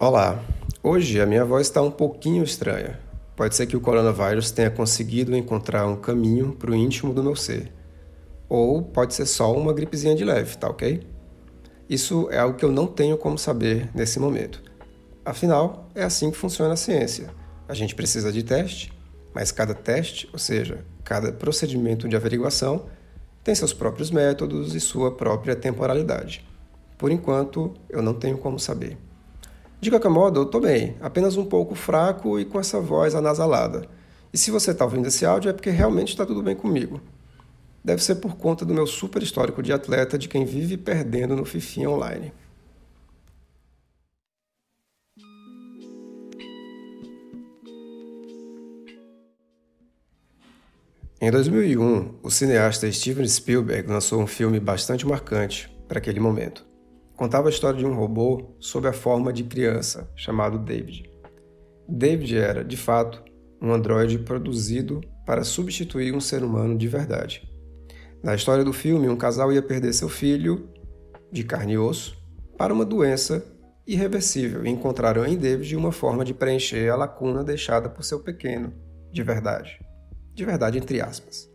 Olá, hoje a minha voz está um pouquinho estranha. Pode ser que o coronavírus tenha conseguido encontrar um caminho para o íntimo do meu ser. Ou pode ser só uma gripezinha de leve, tá ok? Isso é algo que eu não tenho como saber nesse momento. Afinal, é assim que funciona a ciência. A gente precisa de teste, mas cada teste, ou seja, cada procedimento de averiguação, tem seus próprios métodos e sua própria temporalidade. Por enquanto, eu não tenho como saber. De qualquer modo, eu estou bem, apenas um pouco fraco e com essa voz anasalada. E se você está ouvindo esse áudio é porque realmente está tudo bem comigo. Deve ser por conta do meu super histórico de atleta de quem vive perdendo no Fifinha online. Em 2001, o cineasta Steven Spielberg lançou um filme bastante marcante para aquele momento contava a história de um robô sob a forma de criança, chamado David. David era, de fato, um androide produzido para substituir um ser humano de verdade. Na história do filme, um casal ia perder seu filho, de carne e osso, para uma doença irreversível e encontraram em David uma forma de preencher a lacuna deixada por seu pequeno, de verdade. De verdade, entre aspas.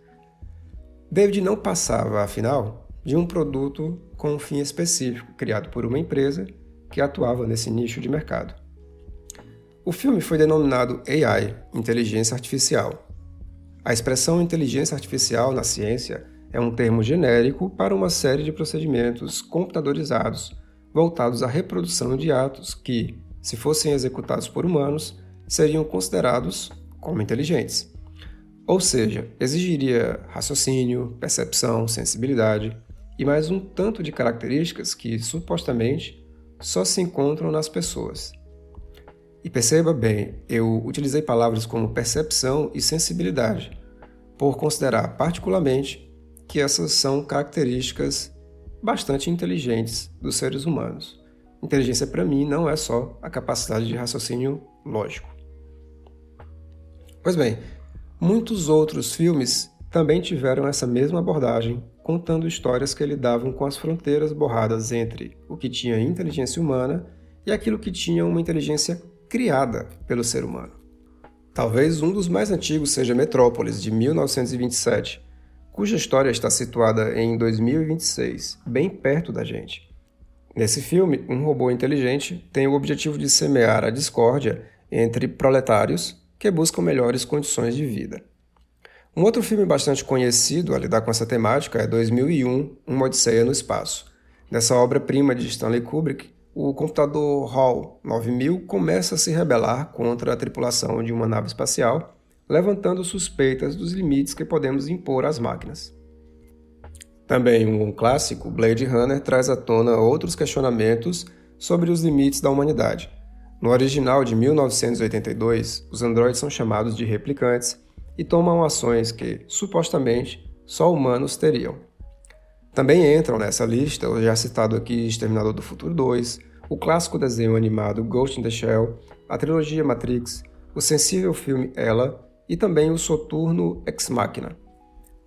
David não passava, afinal, de um produto com um fim específico, criado por uma empresa que atuava nesse nicho de mercado. O filme foi denominado AI, Inteligência Artificial. A expressão inteligência artificial na ciência é um termo genérico para uma série de procedimentos computadorizados voltados à reprodução de atos que, se fossem executados por humanos, seriam considerados como inteligentes. Ou seja, exigiria raciocínio, percepção, sensibilidade, e mais um tanto de características que, supostamente, só se encontram nas pessoas. E perceba bem, eu utilizei palavras como percepção e sensibilidade, por considerar particularmente que essas são características bastante inteligentes dos seres humanos. Inteligência, para mim, não é só a capacidade de raciocínio lógico. Pois bem, muitos outros filmes também tiveram essa mesma abordagem contando histórias que lidavam com as fronteiras borradas entre o que tinha inteligência humana e aquilo que tinha uma inteligência criada pelo ser humano. Talvez um dos mais antigos seja Metrópolis, de 1927, cuja história está situada em 2026, bem perto da gente. Nesse filme, um robô inteligente tem o objetivo de semear a discórdia entre proletários que buscam melhores condições de vida. Um outro filme bastante conhecido a lidar com essa temática é 2001, Uma Odisseia no Espaço. Nessa obra-prima de Stanley Kubrick, o computador HAL 9000 começa a se rebelar contra a tripulação de uma nave espacial, levantando suspeitas dos limites que podemos impor às máquinas. Também um clássico, Blade Runner, traz à tona outros questionamentos sobre os limites da humanidade. No original de 1982, os androides são chamados de replicantes e tomam ações que, supostamente, só humanos teriam. Também entram nessa lista o já citado aqui Exterminador do Futuro 2, o clássico desenho animado Ghost in the Shell, a trilogia Matrix, o sensível filme Ela e também o soturno Ex Machina.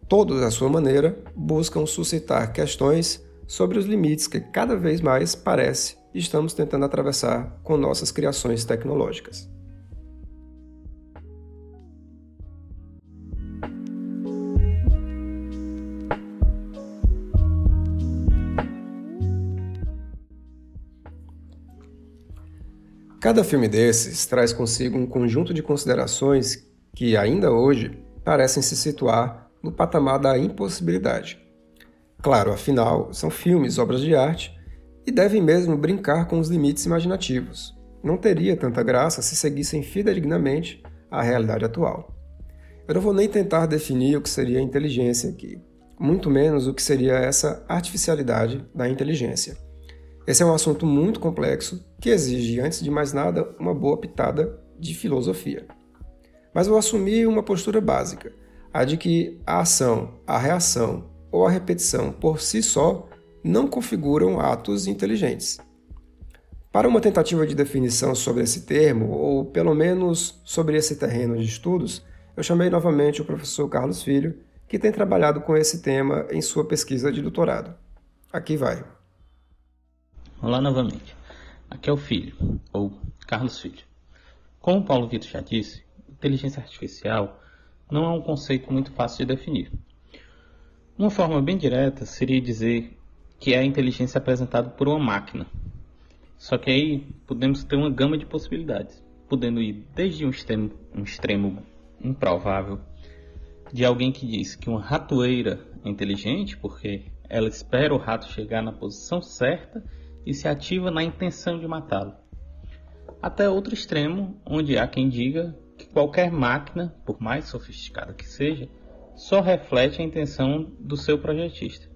Todos, à sua maneira, buscam suscitar questões sobre os limites que cada vez mais parece estamos tentando atravessar com nossas criações tecnológicas. Cada filme desses traz consigo um conjunto de considerações que, ainda hoje, parecem se situar no patamar da impossibilidade. Claro, afinal, são filmes, obras de arte, e devem mesmo brincar com os limites imaginativos. Não teria tanta graça se seguissem fidedignamente a realidade atual. Eu não vou nem tentar definir o que seria inteligência aqui, muito menos o que seria essa artificialidade da inteligência. Esse é um assunto muito complexo que exige, antes de mais nada, uma boa pitada de filosofia. Mas vou assumir uma postura básica, a de que a ação, a reação ou a repetição por si só não configuram atos inteligentes. Para uma tentativa de definição sobre esse termo, ou pelo menos sobre esse terreno de estudos, eu chamei novamente o professor Carlos Filho, que tem trabalhado com esse tema em sua pesquisa de doutorado. Aqui vai. Olá novamente. Aqui é o Filho, ou Carlos Filho. Como Paulo Vitor já disse, inteligência artificial não é um conceito muito fácil de definir. Uma forma bem direta seria dizer que é a inteligência apresentada por uma máquina. Só que aí podemos ter uma gama de possibilidades, podendo ir desde um extremo, um extremo improvável de alguém que diz que uma ratoeira é inteligente porque ela espera o rato chegar na posição certa e se ativa na intenção de matá-lo. Até outro extremo, onde há quem diga que qualquer máquina, por mais sofisticada que seja, só reflete a intenção do seu projetista.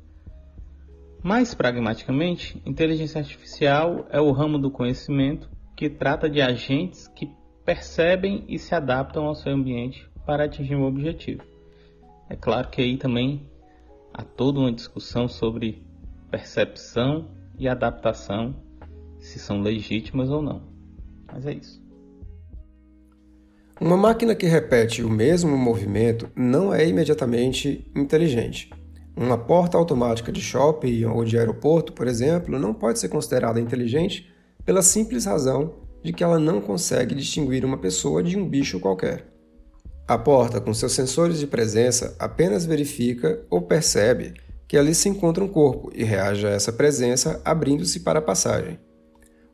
Mais pragmaticamente, inteligência artificial é o ramo do conhecimento que trata de agentes que percebem e se adaptam ao seu ambiente para atingir um objetivo. É claro que aí também há toda uma discussão sobre percepção e adaptação, se são legítimas ou não. Mas é isso. Uma máquina que repete o mesmo movimento não é imediatamente inteligente. Uma porta automática de shopping ou de aeroporto, por exemplo, não pode ser considerada inteligente pela simples razão de que ela não consegue distinguir uma pessoa de um bicho qualquer. A porta, com seus sensores de presença, apenas verifica ou percebe que ali se encontra um corpo e reage a essa presença abrindo-se para a passagem.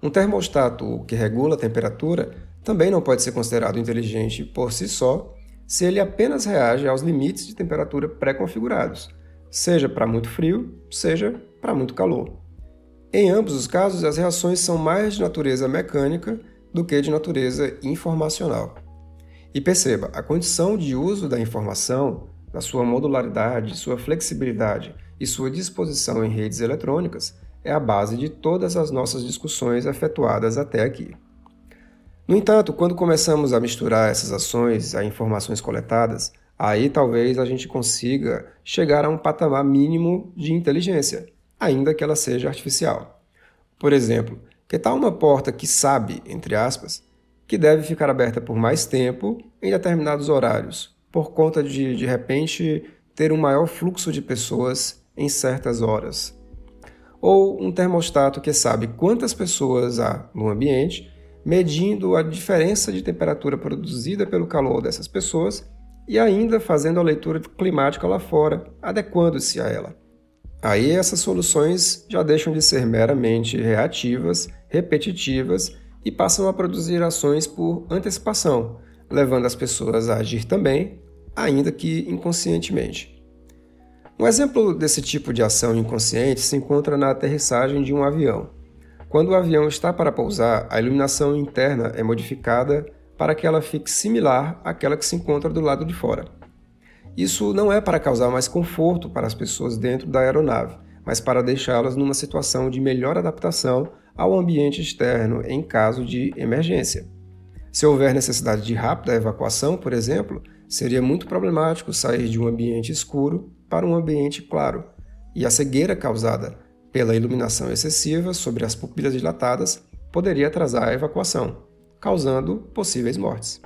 Um termostato que regula a temperatura também não pode ser considerado inteligente por si só se ele apenas reage aos limites de temperatura pré-configurados, seja para muito frio, seja para muito calor. Em ambos os casos, as reações são mais de natureza mecânica do que de natureza informacional. E perceba, a condição de uso da informação, da sua modularidade, sua flexibilidade e sua disposição em redes eletrônicas é a base de todas as nossas discussões efetuadas até aqui. No entanto, quando começamos a misturar essas ações a informações coletadas, aí talvez a gente consiga chegar a um patamar mínimo de inteligência, ainda que ela seja artificial. Por exemplo, que tal uma porta que sabe, entre aspas, que deve ficar aberta por mais tempo em determinados horários, por conta de, de repente, ter um maior fluxo de pessoas em certas horas. Ou um termostato que sabe quantas pessoas há no ambiente, medindo a diferença de temperatura produzida pelo calor dessas pessoas e ainda fazendo a leitura climática lá fora, adequando-se a ela. Aí essas soluções já deixam de ser meramente reativas, repetitivas e passam a produzir ações por antecipação, levando as pessoas a agir também, ainda que inconscientemente. Um exemplo desse tipo de ação inconsciente se encontra na aterrissagem de um avião. Quando o avião está para pousar, a iluminação interna é modificada para que ela fique similar àquela que se encontra do lado de fora. Isso não é para causar mais conforto para as pessoas dentro da aeronave, mas para deixá-las numa situação de melhor adaptação ao ambiente externo em caso de emergência. Se houver necessidade de rápida evacuação, por exemplo, seria muito problemático sair de um ambiente escuro para um ambiente claro, e a cegueira causada pela iluminação excessiva sobre as pupilas dilatadas poderia atrasar a evacuação, causando possíveis mortes.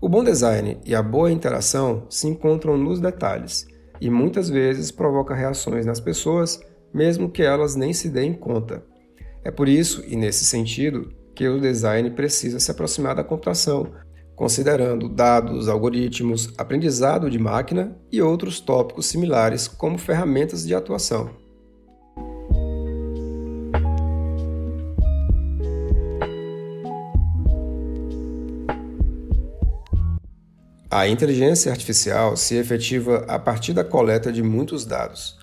O bom design e a boa interação se encontram nos detalhes e muitas vezes provoca reações nas pessoas, mesmo que elas nem se deem conta. É por isso, e nesse sentido, que o design precisa se aproximar da computação considerando dados, algoritmos, aprendizado de máquina e outros tópicos similares como ferramentas de atuação. A inteligência artificial se efetiva a partir da coleta de muitos dados.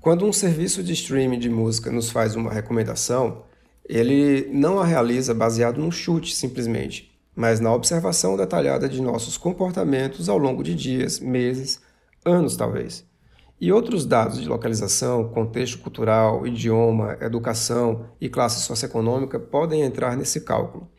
Quando um serviço de streaming de música nos faz uma recomendação, ele não a realiza baseado num chute simplesmente, mas na observação detalhada de nossos comportamentos ao longo de dias, meses, anos talvez. E outros dados de localização, contexto cultural, idioma, educação e classe socioeconômica podem entrar nesse cálculo.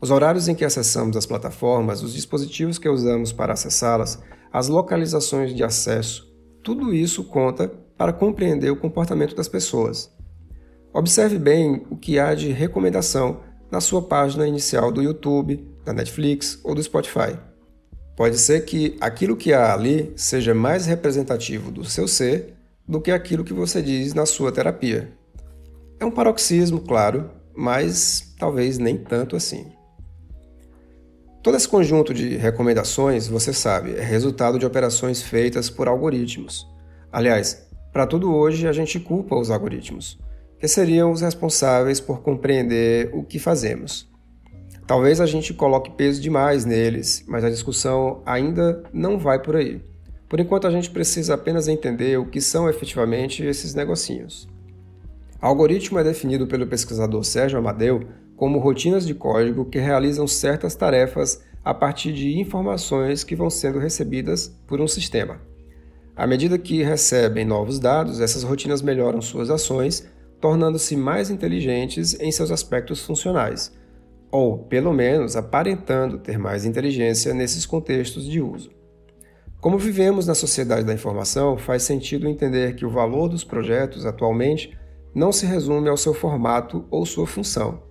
Os horários em que acessamos as plataformas, os dispositivos que usamos para acessá-las, as localizações de acesso, tudo isso conta para compreender o comportamento das pessoas. Observe bem o que há de recomendação na sua página inicial do YouTube, da Netflix ou do Spotify. Pode ser que aquilo que há ali seja mais representativo do seu ser do que aquilo que você diz na sua terapia. É um paroxismo, claro, mas talvez nem tanto assim. Todo esse conjunto de recomendações, você sabe, é resultado de operações feitas por algoritmos. Aliás, para tudo hoje a gente culpa os algoritmos, que seriam os responsáveis por compreender o que fazemos. Talvez a gente coloque peso demais neles, mas a discussão ainda não vai por aí. Por enquanto, a gente precisa apenas entender o que são efetivamente esses negocinhos. O algoritmo é definido pelo pesquisador Sérgio Amadeu como rotinas de código que realizam certas tarefas a partir de informações que vão sendo recebidas por um sistema. À medida que recebem novos dados, essas rotinas melhoram suas ações, tornando-se mais inteligentes em seus aspectos funcionais ou, pelo menos, aparentando ter mais inteligência nesses contextos de uso. Como vivemos na sociedade da informação, faz sentido entender que o valor dos projetos atualmente não se resume ao seu formato ou sua função.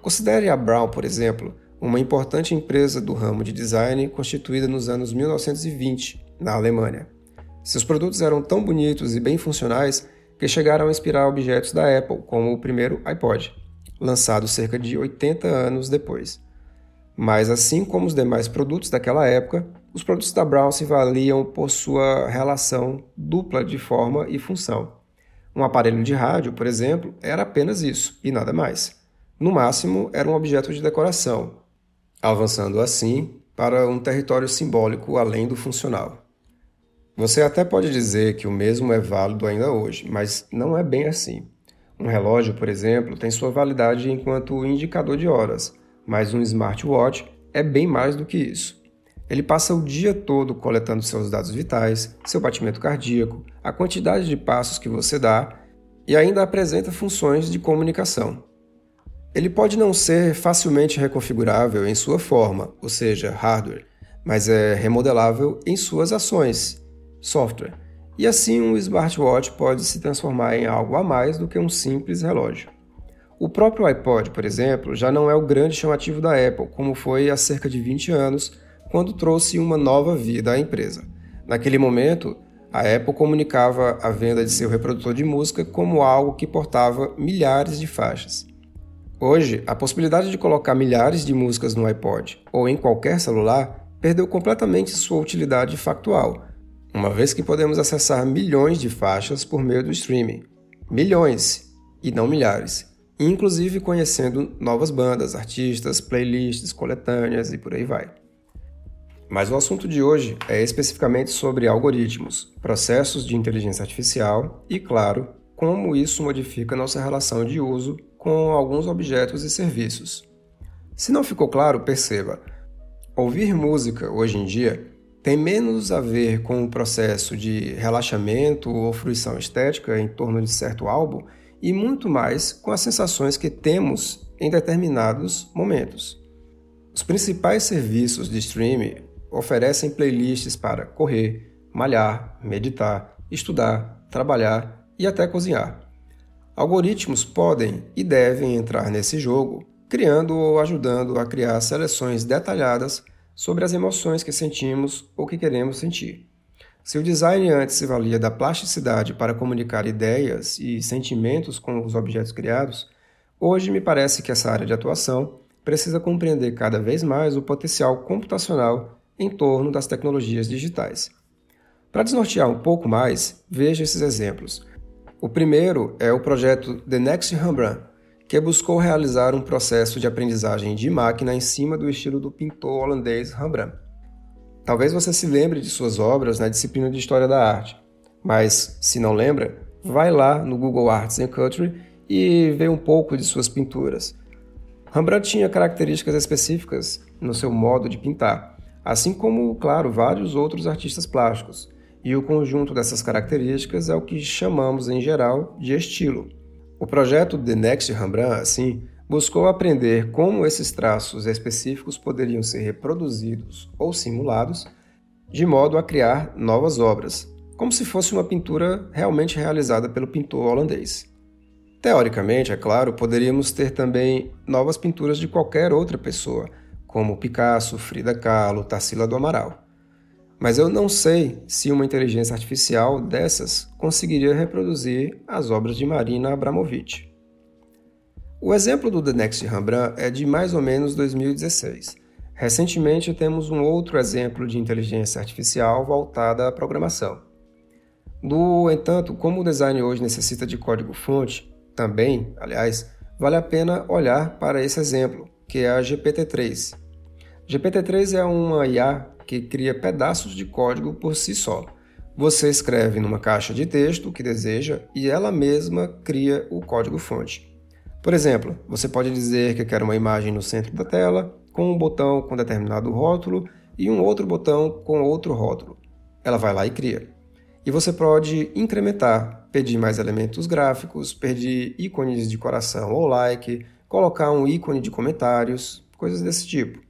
Considere a Brown, por exemplo, uma importante empresa do ramo de design constituída nos anos 1920, na Alemanha. Seus produtos eram tão bonitos e bem funcionais que chegaram a inspirar objetos da Apple, como o primeiro iPod lançado cerca de 80 anos depois. Mas, assim como os demais produtos daquela época, os produtos da Brown se valiam por sua relação dupla de forma e função. Um aparelho de rádio, por exemplo, era apenas isso e nada mais. No máximo, era um objeto de decoração, avançando assim para um território simbólico além do funcional. Você até pode dizer que o mesmo é válido ainda hoje, mas não é bem assim. Um relógio, por exemplo, tem sua validade enquanto indicador de horas, mas um smartwatch é bem mais do que isso. Ele passa o dia todo coletando seus dados vitais, seu batimento cardíaco, a quantidade de passos que você dá e ainda apresenta funções de comunicação. Ele pode não ser facilmente reconfigurável em sua forma, ou seja, hardware, mas é remodelável em suas ações, software, e assim, um smartwatch pode se transformar em algo a mais do que um simples relógio. O próprio iPod, por exemplo, já não é o grande chamativo da Apple, como foi há cerca de 20 anos, quando trouxe uma nova vida à empresa. Naquele momento, a Apple comunicava a venda de seu reprodutor de música como algo que portava milhares de faixas. Hoje, a possibilidade de colocar milhares de músicas no iPod ou em qualquer celular perdeu completamente sua utilidade factual uma vez que podemos acessar milhões de faixas por meio do streaming. Milhões, e não milhares. Inclusive conhecendo novas bandas, artistas, playlists, coletâneas e por aí vai. Mas o assunto de hoje é especificamente sobre algoritmos, processos de inteligência artificial e, claro, como isso modifica nossa relação de uso com alguns objetos e serviços. Se não ficou claro, perceba: ouvir música hoje em dia tem menos a ver com o processo de relaxamento ou fruição estética em torno de certo álbum e muito mais com as sensações que temos em determinados momentos. Os principais serviços de streaming oferecem playlists para correr, malhar, meditar, estudar, trabalhar e até cozinhar. Algoritmos podem e devem entrar nesse jogo, criando ou ajudando a criar seleções detalhadas sobre as emoções que sentimos ou que queremos sentir. Se o design antes se valia da plasticidade para comunicar ideias e sentimentos com os objetos criados, hoje me parece que essa área de atuação precisa compreender cada vez mais o potencial computacional em torno das tecnologias digitais. Para desnortear um pouco mais, veja esses exemplos. O primeiro é o projeto The Next Rembrandt, que buscou realizar um processo de aprendizagem de máquina em cima do estilo do pintor holandês Rembrandt. Talvez você se lembre de suas obras na disciplina de História da Arte, mas, se não lembra, vai lá no Google Arts and Culture e vê um pouco de suas pinturas. Rembrandt tinha características específicas no seu modo de pintar, assim como, claro, vários outros artistas plásticos, e o conjunto dessas características é o que chamamos, em geral, de estilo. O projeto The Next Rembrandt, assim, buscou aprender como esses traços específicos poderiam ser reproduzidos ou simulados, de modo a criar novas obras, como se fosse uma pintura realmente realizada pelo pintor holandês. Teoricamente, é claro, poderíamos ter também novas pinturas de qualquer outra pessoa, como Picasso, Frida Kahlo, Tarsila do Amaral. Mas eu não sei se uma inteligência artificial dessas conseguiria reproduzir as obras de Marina Abramovic. O exemplo do The Next Rembrandt é de mais ou menos 2016. Recentemente temos um outro exemplo de inteligência artificial voltada à programação. No entanto, como o design hoje necessita de código-fonte, também, aliás, vale a pena olhar para esse exemplo, que é a GPT-3. GPT-3 é uma IA que cria pedaços de código por si só. Você escreve numa caixa de texto o que deseja e ela mesma cria o código-fonte. Por exemplo, você pode dizer que quer uma imagem no centro da tela, com um botão com determinado rótulo e um outro botão com outro rótulo. Ela vai lá e cria. E você pode incrementar, pedir mais elementos gráficos, pedir ícones de coração ou like, colocar um ícone de comentários, coisas desse tipo.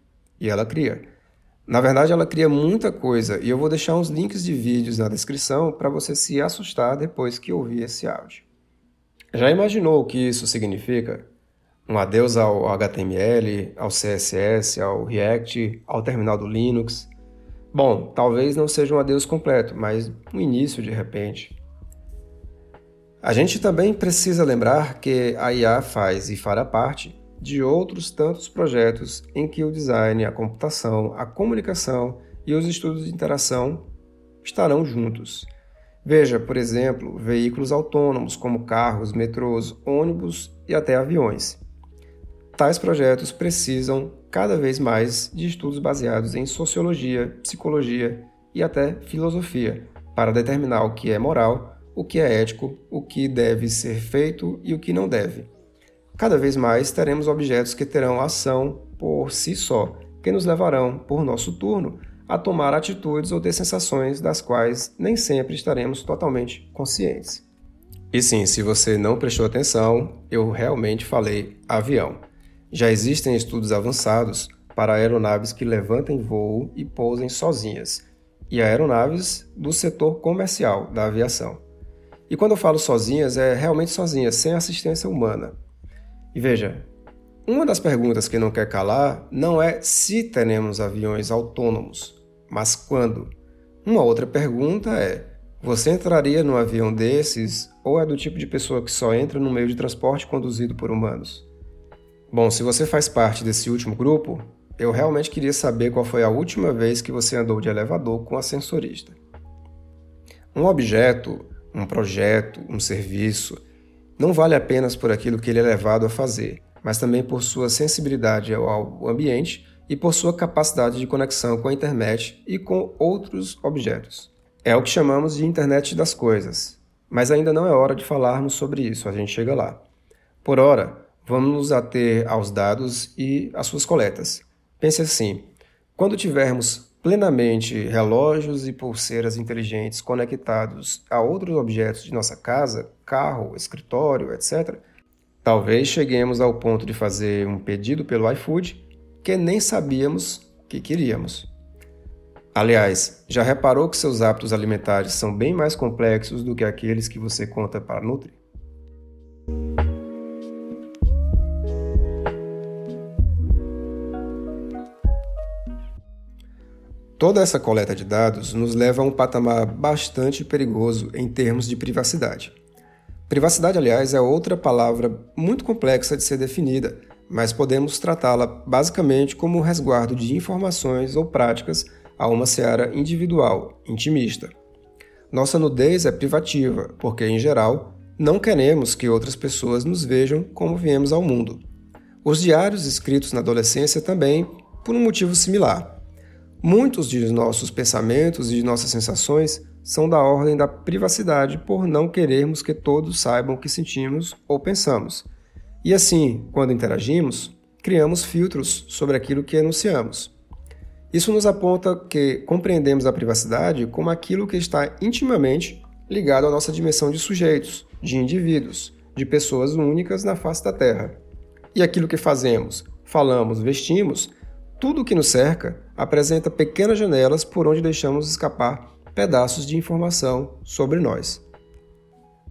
E ela cria. Na verdade, ela cria muita coisa e eu vou deixar uns links de vídeos na descrição para você se assustar depois que ouvir esse áudio. Já imaginou o que isso significa? Um adeus ao HTML, ao CSS, ao React, ao terminal do Linux? Bom, talvez não seja um adeus completo, mas um início de repente. A gente também precisa lembrar que a IA faz e fará parte de outros tantos projetos em que o design, a computação, a comunicação e os estudos de interação estarão juntos. Veja, por exemplo, veículos autônomos como carros, metrôs, ônibus e até aviões. Tais projetos precisam cada vez mais de estudos baseados em sociologia, psicologia e até filosofia para determinar o que é moral, o que é ético, o que deve ser feito e o que não deve. Cada vez mais teremos objetos que terão ação por si só, que nos levarão, por nosso turno, a tomar atitudes ou ter sensações das quais nem sempre estaremos totalmente conscientes. E sim, se você não prestou atenção, eu realmente falei avião. Já existem estudos avançados para aeronaves que levantem voo e pousem sozinhas, e aeronaves do setor comercial da aviação. E quando eu falo sozinhas, é realmente sozinhas, sem assistência humana. E veja, uma das perguntas que não quer calar não é se teremos aviões autônomos, mas quando. Uma outra pergunta é: você entraria num avião desses ou é do tipo de pessoa que só entra no meio de transporte conduzido por humanos? Bom, se você faz parte desse último grupo, eu realmente queria saber qual foi a última vez que você andou de elevador com ascensorista. Um objeto, um projeto, um serviço, não vale apenas por aquilo que ele é levado a fazer, mas também por sua sensibilidade ao ambiente e por sua capacidade de conexão com a internet e com outros objetos. É o que chamamos de internet das coisas. Mas ainda não é hora de falarmos sobre isso, a gente chega lá. Por ora, vamos nos ater aos dados e às suas coletas. Pense assim: quando tivermos plenamente relógios e pulseiras inteligentes conectados a outros objetos de nossa casa, carro, escritório, etc., talvez cheguemos ao ponto de fazer um pedido pelo iFood que nem sabíamos que queríamos. Aliás, já reparou que seus hábitos alimentares são bem mais complexos do que aqueles que você conta para Nutri? Toda essa coleta de dados nos leva a um patamar bastante perigoso em termos de privacidade. Privacidade, aliás, é outra palavra muito complexa de ser definida, mas podemos tratá-la basicamente como um resguardo de informações ou práticas a uma seara individual, intimista. Nossa nudez é privativa, porque, em geral, não queremos que outras pessoas nos vejam como viemos ao mundo. Os diários escritos na adolescência também, por um motivo similar. Muitos de nossos pensamentos e de nossas sensações são da ordem da privacidade por não querermos que todos saibam o que sentimos ou pensamos e assim, quando interagimos, criamos filtros sobre aquilo que enunciamos. Isso nos aponta que compreendemos a privacidade como aquilo que está intimamente ligado à nossa dimensão de sujeitos, de indivíduos, de pessoas únicas na face da Terra. E aquilo que fazemos, falamos, vestimos, tudo o que nos cerca apresenta pequenas janelas por onde deixamos escapar pedaços de informação sobre nós.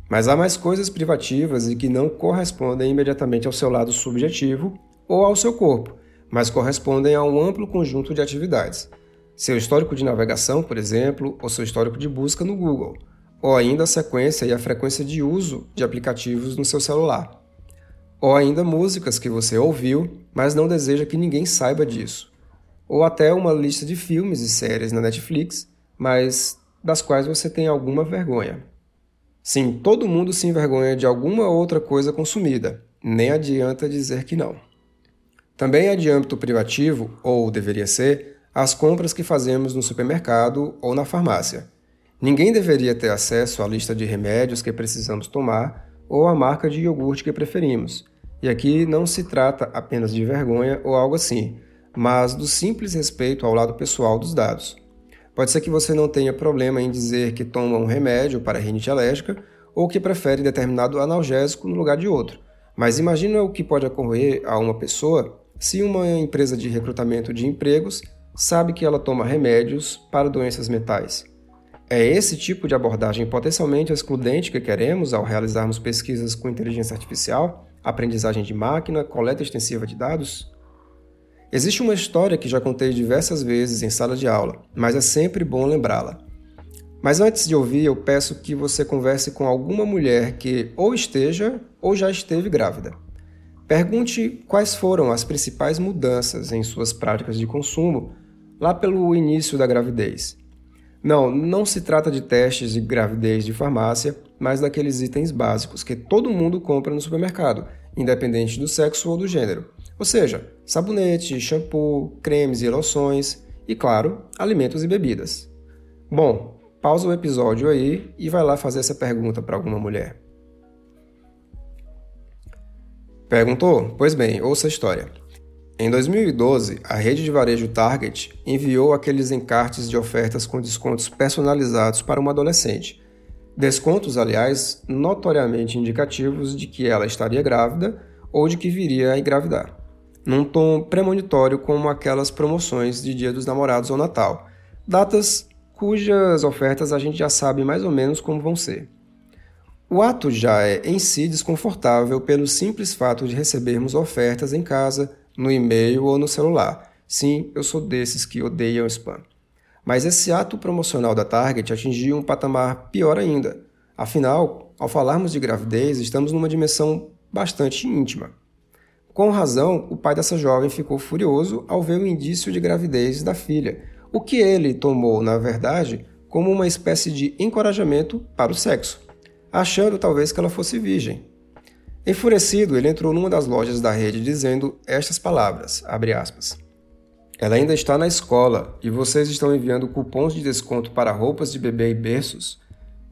Mas há mais coisas privativas e que não correspondem imediatamente ao seu lado subjetivo ou ao seu corpo, mas correspondem a um amplo conjunto de atividades. Seu histórico de navegação, por exemplo, ou seu histórico de busca no Google, ou ainda a sequência e a frequência de uso de aplicativos no seu celular. ou ainda músicas que você ouviu, mas não deseja que ninguém saiba disso, ou até uma lista de filmes e séries na Netflix, mas das quais você tem alguma vergonha. Sim, todo mundo se envergonha de alguma outra coisa consumida, nem adianta dizer que não. Também é de âmbito privativo, ou deveria ser, as compras que fazemos no supermercado ou na farmácia. Ninguém deveria ter acesso à lista de remédios que precisamos tomar ou à marca de iogurte que preferimos. E aqui não se trata apenas de vergonha ou algo assim, mas do simples respeito ao lado pessoal dos dados. Pode ser que você não tenha problema em dizer que toma um remédio para rinite alérgica ou que prefere determinado analgésico no lugar de outro. Mas imagina o que pode ocorrer a uma pessoa se uma empresa de recrutamento de empregos sabe que ela toma remédios para doenças mentais. É esse tipo de abordagem potencialmente excludente que queremos ao realizarmos pesquisas com inteligência artificial, aprendizagem de máquina, coleta extensiva de dados? Existe uma história que já contei diversas vezes em sala de aula, mas é sempre bom lembrá-la. Mas antes de ouvir, eu peço que você converse com alguma mulher que ou esteja ou já esteve grávida. Pergunte quais foram as principais mudanças em suas práticas de consumo lá pelo início da gravidez. Não, não se trata de testes de gravidez de farmácia, mas daqueles itens básicos que todo mundo compra no supermercado, independente do sexo ou do gênero. Ou seja, sabonete, shampoo, cremes e loções e, claro, alimentos e bebidas. Bom, pausa o episódio aí e vai lá fazer essa pergunta para alguma mulher. Perguntou? Pois bem, ouça a história. Em 2012, a rede de varejo Target enviou aqueles encartes de ofertas com descontos personalizados para uma adolescente. Descontos, aliás, notoriamente indicativos de que ela estaria grávida ou de que viria a engravidar num tom premonitório como aquelas promoções de Dia dos Namorados ou Natal, datas cujas ofertas a gente já sabe mais ou menos como vão ser. O ato já é em si desconfortável pelo simples fato de recebermos ofertas em casa, no e-mail ou no celular. Sim, eu sou desses que odeiam spam. Mas esse ato promocional da Target atingiu um patamar pior ainda. Afinal, ao falarmos de gravidez, estamos numa dimensão bastante íntima. Com razão, o pai dessa jovem ficou furioso ao ver o indício de gravidez da filha, o que ele tomou, na verdade, como uma espécie de encorajamento para o sexo, achando talvez que ela fosse virgem. Enfurecido, ele entrou numa das lojas da rede dizendo estas palavras, aspas, Ela ainda está na escola e vocês estão enviando cupons de desconto para roupas de bebê e berços?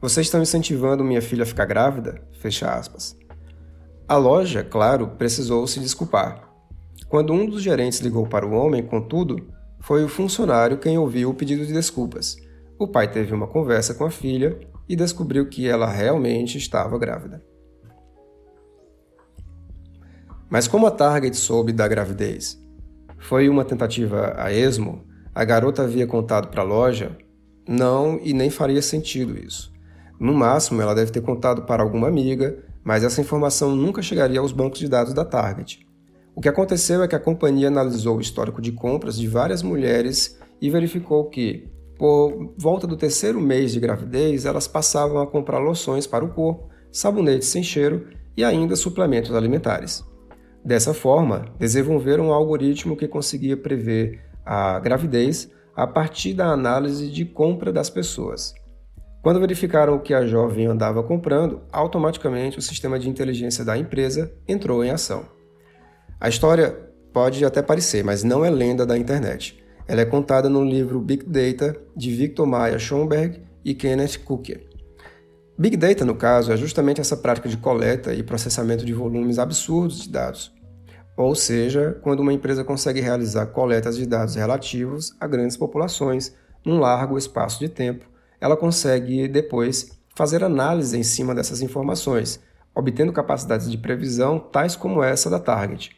Vocês estão incentivando minha filha a ficar grávida? Fecha aspas. A loja, claro, precisou se desculpar. Quando um dos gerentes ligou para o homem, contudo, foi o funcionário quem ouviu o pedido de desculpas. O pai teve uma conversa com a filha e descobriu que ela realmente estava grávida. Mas como a Target soube da gravidez? Foi uma tentativa a esmo? A garota havia contado para a loja? Não, e nem faria sentido isso. No máximo, ela deve ter contado para alguma amiga, mas essa informação nunca chegaria aos bancos de dados da Target. O que aconteceu é que a companhia analisou o histórico de compras de várias mulheres e verificou que, por volta do terceiro mês de gravidez, elas passavam a comprar loções para o corpo, sabonetes sem cheiro e ainda suplementos alimentares. Dessa forma, desenvolveram um algoritmo que conseguia prever a gravidez a partir da análise de compra das pessoas. Quando verificaram o que a jovem andava comprando, automaticamente o sistema de inteligência da empresa entrou em ação. A história pode até parecer, mas não é lenda da internet. Ela é contada no livro Big Data de Victor Maia Schomburg e Kenneth Cooker. Big Data, no caso, é justamente essa prática de coleta e processamento de volumes absurdos de dados. Ou seja, quando uma empresa consegue realizar coletas de dados relativos a grandes populações num largo espaço de tempo ela consegue depois fazer análise em cima dessas informações, obtendo capacidades de previsão tais como essa da Target.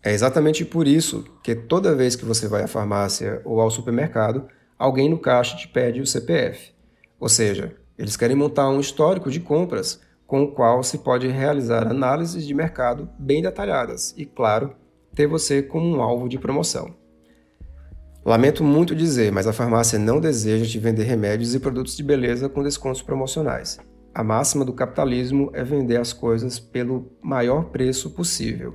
É exatamente por isso que toda vez que você vai à farmácia ou ao supermercado, alguém no caixa te pede o CPF. Ou seja, eles querem montar um histórico de compras com o qual se pode realizar análises de mercado bem detalhadas e, claro, ter você como um alvo de promoção. Lamento muito dizer, mas a farmácia não deseja te vender remédios e produtos de beleza com descontos promocionais. a máxima do capitalismo é vender as coisas pelo maior preço possível.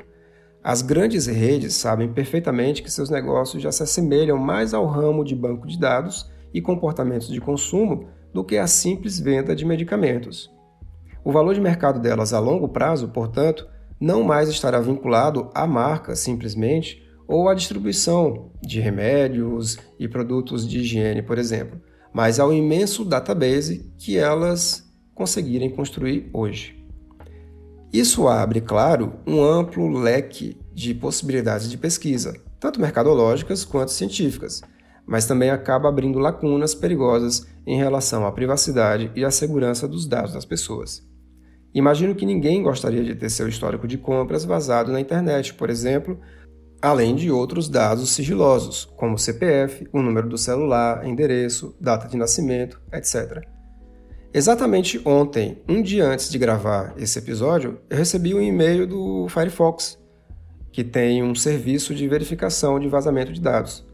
As grandes redes sabem perfeitamente que seus negócios já se assemelham mais ao ramo de banco de dados e comportamentos de consumo do que a simples venda de medicamentos. O valor de mercado delas a longo prazo, portanto, não mais estará vinculado à marca simplesmente ou à distribuição de remédios e produtos de higiene, por exemplo, mas ao imenso database que elas conseguirem construir hoje. Isso abre, claro, um amplo leque de possibilidades de pesquisa, tanto mercadológicas quanto científicas, mas também acaba abrindo lacunas perigosas em relação à privacidade e à segurança dos dados das pessoas. Imagino que ninguém gostaria de ter seu histórico de compras vazado na internet, por exemplo, além de outros dados sigilosos, como CPF, o número do celular, endereço, data de nascimento, etc. Exatamente ontem, um dia antes de gravar esse episódio, eu recebi um e-mail do Firefox, que tem um serviço de verificação de vazamento de dados.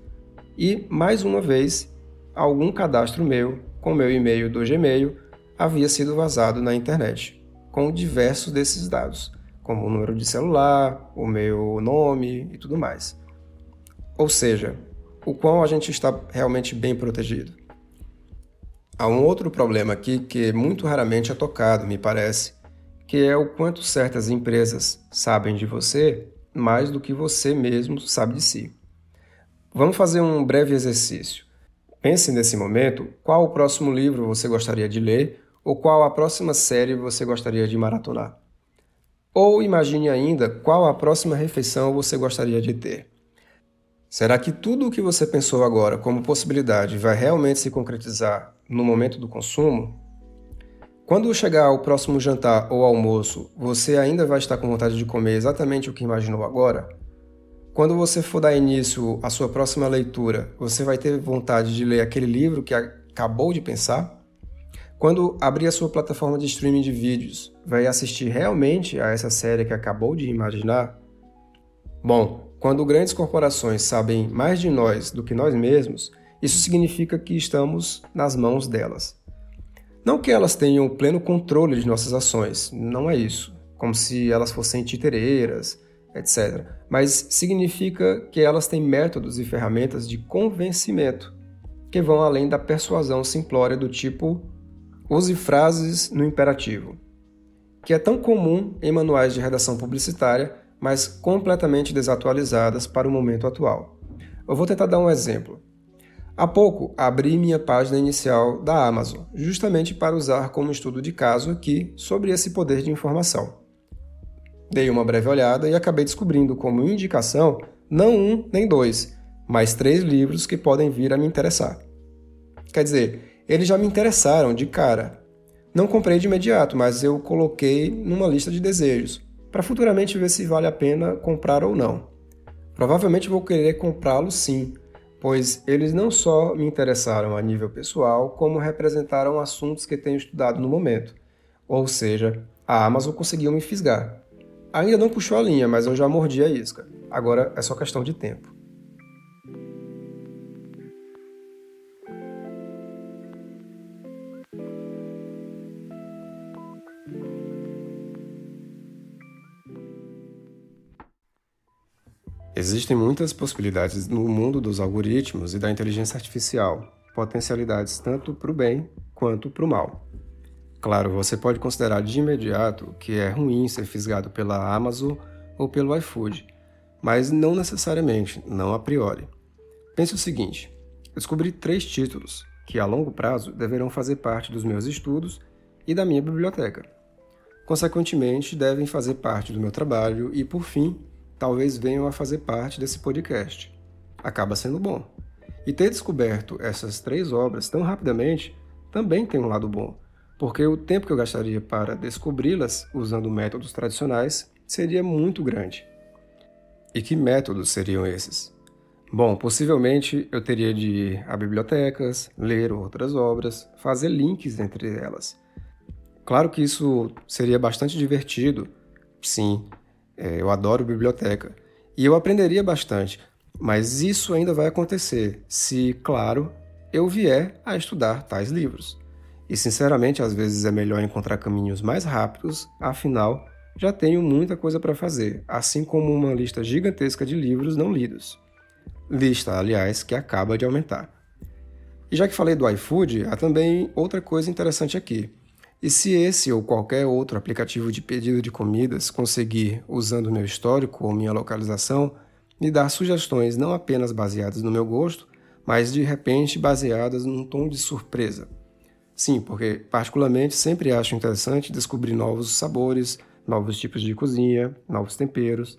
E, mais uma vez, algum cadastro meu, com meu e-mail do Gmail, havia sido vazado na internet, com diversos desses dados, como o número de celular, o meu nome e tudo mais. Ou seja, o qual a gente está realmente bem protegido. Há um outro problema aqui que muito raramente é tocado, me parece, que é o quanto certas empresas sabem de você mais do que você mesmo sabe de si. Vamos fazer um breve exercício. Pense nesse momento qual o próximo livro você gostaria de ler ou qual a próxima série você gostaria de maratonar. Ou imagine ainda qual a próxima refeição você gostaria de ter. Será que tudo o que você pensou agora como possibilidade vai realmente se concretizar no momento do consumo? Quando chegar o próximo jantar ou almoço, você ainda vai estar com vontade de comer exatamente o que imaginou agora? Quando você for dar início à sua próxima leitura, você vai ter vontade de ler aquele livro que acabou de pensar? Quando abrir a sua plataforma de streaming de vídeos, vai assistir realmente a essa série que acabou de imaginar? Bom, quando grandes corporações sabem mais de nós do que nós mesmos, isso significa que estamos nas mãos delas. Não que elas tenham pleno controle de nossas ações, não é isso, como se elas fossem titereiras, etc. Mas significa que elas têm métodos e ferramentas de convencimento que vão além da persuasão simplória do tipo use frases no imperativo, que é tão comum em manuais de redação publicitária mas completamente desatualizadas para o momento atual. Eu vou tentar dar um exemplo. Há pouco abri minha página inicial da Amazon, justamente para usar como estudo de caso aqui sobre esse poder de informação. Dei uma breve olhada e acabei descobrindo como indicação não um nem dois, mas três livros que podem vir a me interessar. Quer dizer, eles já me interessaram de cara. Não comprei de imediato, mas eu coloquei numa lista de desejos, para futuramente ver se vale a pena comprar ou não. Provavelmente vou querer comprá-los sim, pois eles não só me interessaram a nível pessoal, como representaram assuntos que tenho estudado no momento. Ou seja, a Amazon conseguiu me fisgar. Ainda não puxou a linha, mas eu já mordi a isca. Agora é só questão de tempo. Existem muitas possibilidades no mundo dos algoritmos e da inteligência artificial, potencialidades tanto para o bem quanto para o mal. Claro, você pode considerar de imediato que é ruim ser fisgado pela Amazon ou pelo iFood, mas não necessariamente, não a priori. Pense o seguinte: descobri três títulos que a longo prazo deverão fazer parte dos meus estudos e da minha biblioteca. Consequentemente, devem fazer parte do meu trabalho e, por fim, talvez venham a fazer parte desse podcast. Acaba sendo bom. E ter descoberto essas três obras tão rapidamente também tem um lado bom, porque o tempo que eu gastaria para descobri-las usando métodos tradicionais seria muito grande. E que métodos seriam esses? Bom, possivelmente eu teria de ir a bibliotecas, ler outras obras, fazer links entre elas. Claro que isso seria bastante divertido, sim, é, eu adoro biblioteca. E eu aprenderia bastante, mas isso ainda vai acontecer se, claro, eu vier a estudar tais livros. E sinceramente, às vezes é melhor encontrar caminhos mais rápidos, afinal, já tenho muita coisa para fazer, assim como uma lista gigantesca de livros não lidos. Lista, aliás, que acaba de aumentar. E já que falei do iFood, há também outra coisa interessante aqui. E se esse ou qualquer outro aplicativo de pedido de comidas conseguir, usando meu histórico ou minha localização, me dar sugestões não apenas baseadas no meu gosto, mas de repente baseadas num tom de surpresa. Sim, porque particularmente sempre acho interessante descobrir novos sabores, novos tipos de cozinha, novos temperos.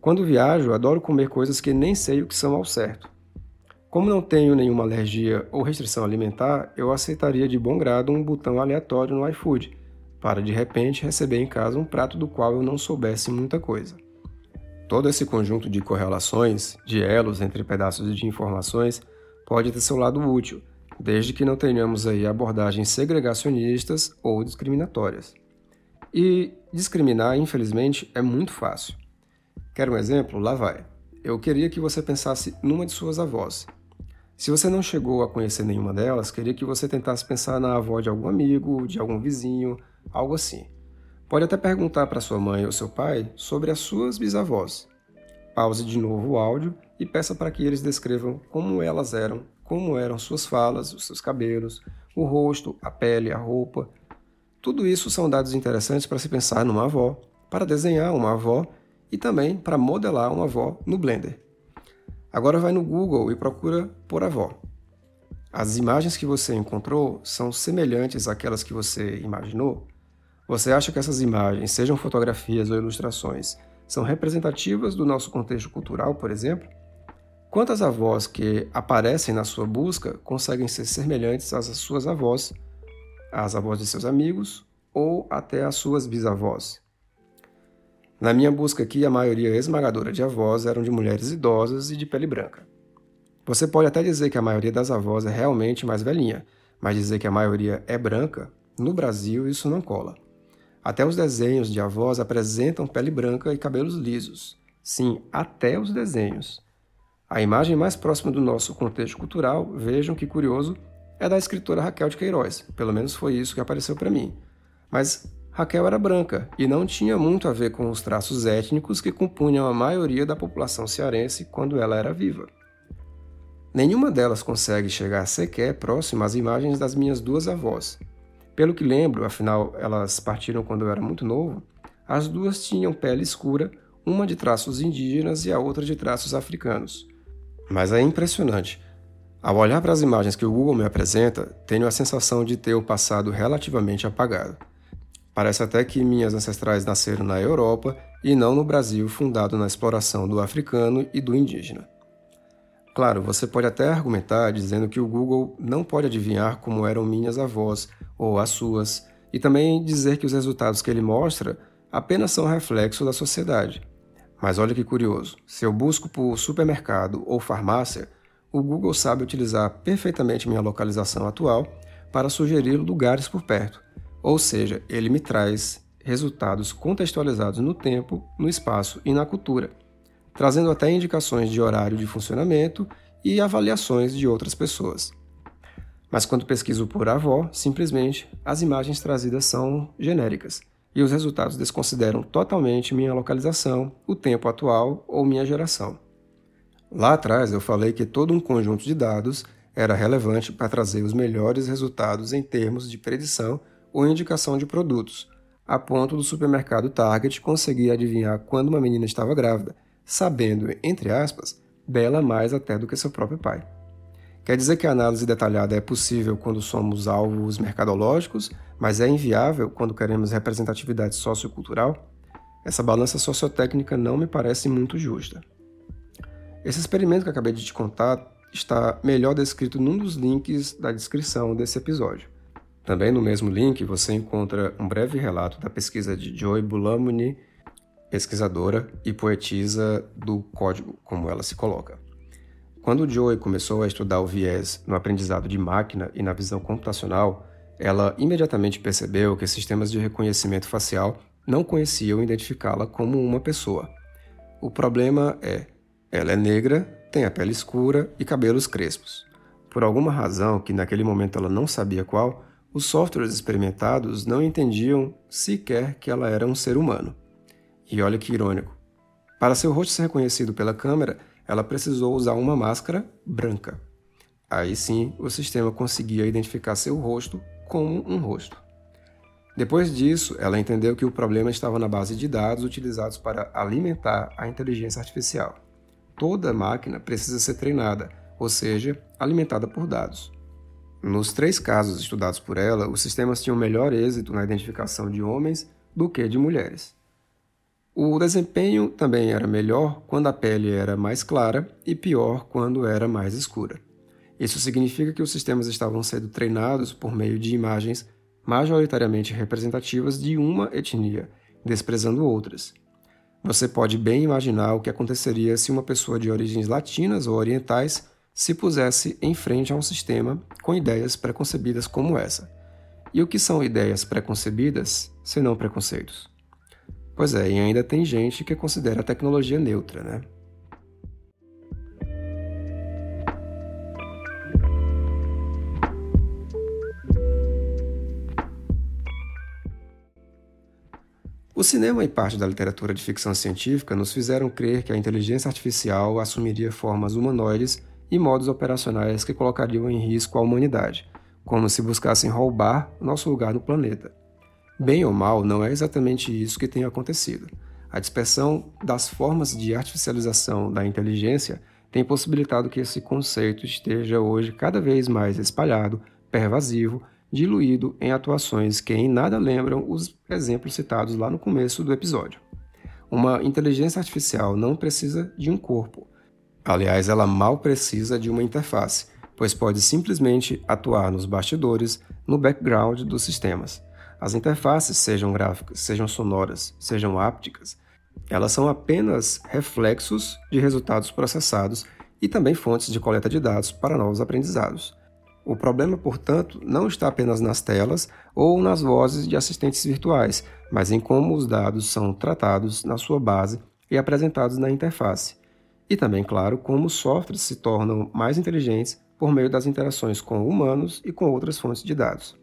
Quando viajo, adoro comer coisas que nem sei o que são ao certo. Como não tenho nenhuma alergia ou restrição alimentar, eu aceitaria de bom grado um botão aleatório no iFood, para de repente receber em casa um prato do qual eu não soubesse muita coisa. Todo esse conjunto de correlações, de elos entre pedaços de informações, pode ter seu lado útil, desde que não tenhamos aí abordagens segregacionistas ou discriminatórias. E discriminar, infelizmente, é muito fácil. Quer um exemplo? Lá vai. Eu queria que você pensasse numa de suas avós. Se você não chegou a conhecer nenhuma delas, queria que você tentasse pensar na avó de algum amigo, de algum vizinho, algo assim. Pode até perguntar para sua mãe ou seu pai sobre as suas bisavós. Pause de novo o áudio e peça para que eles descrevam como elas eram, como eram suas falas, os seus cabelos, o rosto, a pele, a roupa, tudo isso são dados interessantes para se pensar numa avó, para desenhar uma avó e também para modelar uma avó no Blender. Agora vai no Google e procura por avó. As imagens que você encontrou são semelhantes àquelas que você imaginou? Você acha que essas imagens, sejam fotografias ou ilustrações, são representativas do nosso contexto cultural, por exemplo? Quantas avós que aparecem na sua busca conseguem ser semelhantes às suas avós as avós de seus amigos ou até as suas bisavós. Na minha busca aqui, a maioria esmagadora de avós eram de mulheres idosas e de pele branca. Você pode até dizer que a maioria das avós é realmente mais velhinha, mas dizer que a maioria é branca, no Brasil isso não cola. Até os desenhos de avós apresentam pele branca e cabelos lisos. Sim, até os desenhos. A imagem mais próxima do nosso contexto cultural, vejam que curioso, é da escritora Raquel de Queiroz, pelo menos foi isso que apareceu para mim. Mas Raquel era branca e não tinha muito a ver com os traços étnicos que compunham a maioria da população cearense quando ela era viva. Nenhuma delas consegue chegar sequer próximo às imagens das minhas duas avós. Pelo que lembro, afinal elas partiram quando eu era muito novo, as duas tinham pele escura, uma de traços indígenas e a outra de traços africanos. Mas é impressionante ao olhar para as imagens que o Google me apresenta, tenho a sensação de ter o passado relativamente apagado. Parece até que minhas ancestrais nasceram na Europa e não no Brasil, fundado na exploração do africano e do indígena. Claro, você pode até argumentar dizendo que o Google não pode adivinhar como eram minhas avós ou as suas, e também dizer que os resultados que ele mostra apenas são reflexo da sociedade. Mas olha que curioso: se eu busco por supermercado ou farmácia, o Google sabe utilizar perfeitamente minha localização atual para sugerir lugares por perto, ou seja, ele me traz resultados contextualizados no tempo, no espaço e na cultura, trazendo até indicações de horário de funcionamento e avaliações de outras pessoas. Mas quando pesquiso por avó, simplesmente as imagens trazidas são genéricas e os resultados desconsideram totalmente minha localização, o tempo atual ou minha geração. Lá atrás eu falei que todo um conjunto de dados era relevante para trazer os melhores resultados em termos de predição ou indicação de produtos, a ponto do supermercado Target conseguir adivinhar quando uma menina estava grávida, sabendo, entre aspas, bela mais até do que seu próprio pai. Quer dizer que a análise detalhada é possível quando somos alvos mercadológicos, mas é inviável quando queremos representatividade sociocultural? Essa balança sociotécnica não me parece muito justa. Esse experimento que acabei de te contar está melhor descrito num dos links da descrição desse episódio. Também no mesmo link você encontra um breve relato da pesquisa de Joy Bulamuni, pesquisadora e poetisa do código, como ela se coloca. Quando Joy começou a estudar o viés no aprendizado de máquina e na visão computacional, ela imediatamente percebeu que sistemas de reconhecimento facial não conheciam identificá-la como uma pessoa. O problema é ela é negra, tem a pele escura e cabelos crespos. Por alguma razão que naquele momento ela não sabia qual, os softwares experimentados não entendiam sequer que ela era um ser humano. E olha que irônico. Para seu rosto ser reconhecido pela câmera, ela precisou usar uma máscara branca. Aí sim, o sistema conseguia identificar seu rosto como um rosto. Depois disso, ela entendeu que o problema estava na base de dados utilizados para alimentar a inteligência artificial. Toda máquina precisa ser treinada, ou seja, alimentada por dados. Nos três casos estudados por ela, os sistemas tinham melhor êxito na identificação de homens do que de mulheres. O desempenho também era melhor quando a pele era mais clara e pior quando era mais escura. Isso significa que os sistemas estavam sendo treinados por meio de imagens majoritariamente representativas de uma etnia, desprezando outras. Você pode bem imaginar o que aconteceria se uma pessoa de origens latinas ou orientais se pusesse em frente a um sistema com ideias preconcebidas como essa. E o que são ideias preconcebidas, senão preconceitos? Pois é, e ainda tem gente que considera a tecnologia neutra, né? O cinema e parte da literatura de ficção científica nos fizeram crer que a inteligência artificial assumiria formas humanoides e modos operacionais que colocariam em risco a humanidade, como se buscassem roubar nosso lugar no planeta. Bem ou mal, não é exatamente isso que tem acontecido. A dispersão das formas de artificialização da inteligência tem possibilitado que esse conceito esteja hoje cada vez mais espalhado, pervasivo diluído em atuações que em nada lembram os exemplos citados lá no começo do episódio. Uma inteligência artificial não precisa de um corpo. Aliás, ela mal precisa de uma interface, pois pode simplesmente atuar nos bastidores, no background dos sistemas. As interfaces, sejam gráficas, sejam sonoras, sejam ápticas, elas são apenas reflexos de resultados processados e também fontes de coleta de dados para novos aprendizados. O problema, portanto, não está apenas nas telas ou nas vozes de assistentes virtuais, mas em como os dados são tratados na sua base e apresentados na interface. E também, claro, como os softwares se tornam mais inteligentes por meio das interações com humanos e com outras fontes de dados.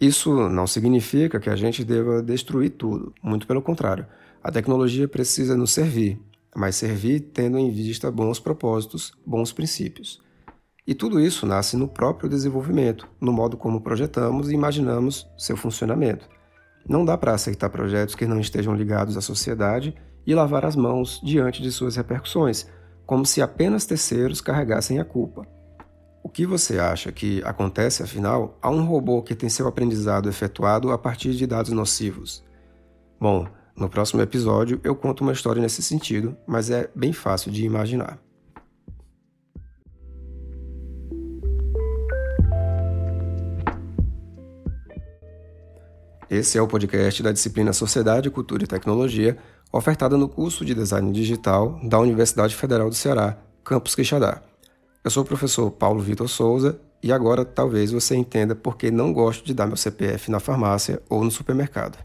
Isso não significa que a gente deva destruir tudo, muito pelo contrário. A tecnologia precisa nos servir, mas servir tendo em vista bons propósitos, bons princípios. E tudo isso nasce no próprio desenvolvimento, no modo como projetamos e imaginamos seu funcionamento. Não dá para aceitar projetos que não estejam ligados à sociedade e lavar as mãos diante de suas repercussões, como se apenas terceiros carregassem a culpa. O que você acha que acontece, afinal, a um robô que tem seu aprendizado efetuado a partir de dados nocivos? Bom, no próximo episódio eu conto uma história nesse sentido, mas é bem fácil de imaginar. Esse é o podcast da disciplina Sociedade, Cultura e Tecnologia, ofertada no curso de Design Digital da Universidade Federal do Ceará, Campus Quixadá. Eu sou o professor Paulo Vitor Souza e agora talvez você entenda por que não gosto de dar meu CPF na farmácia ou no supermercado.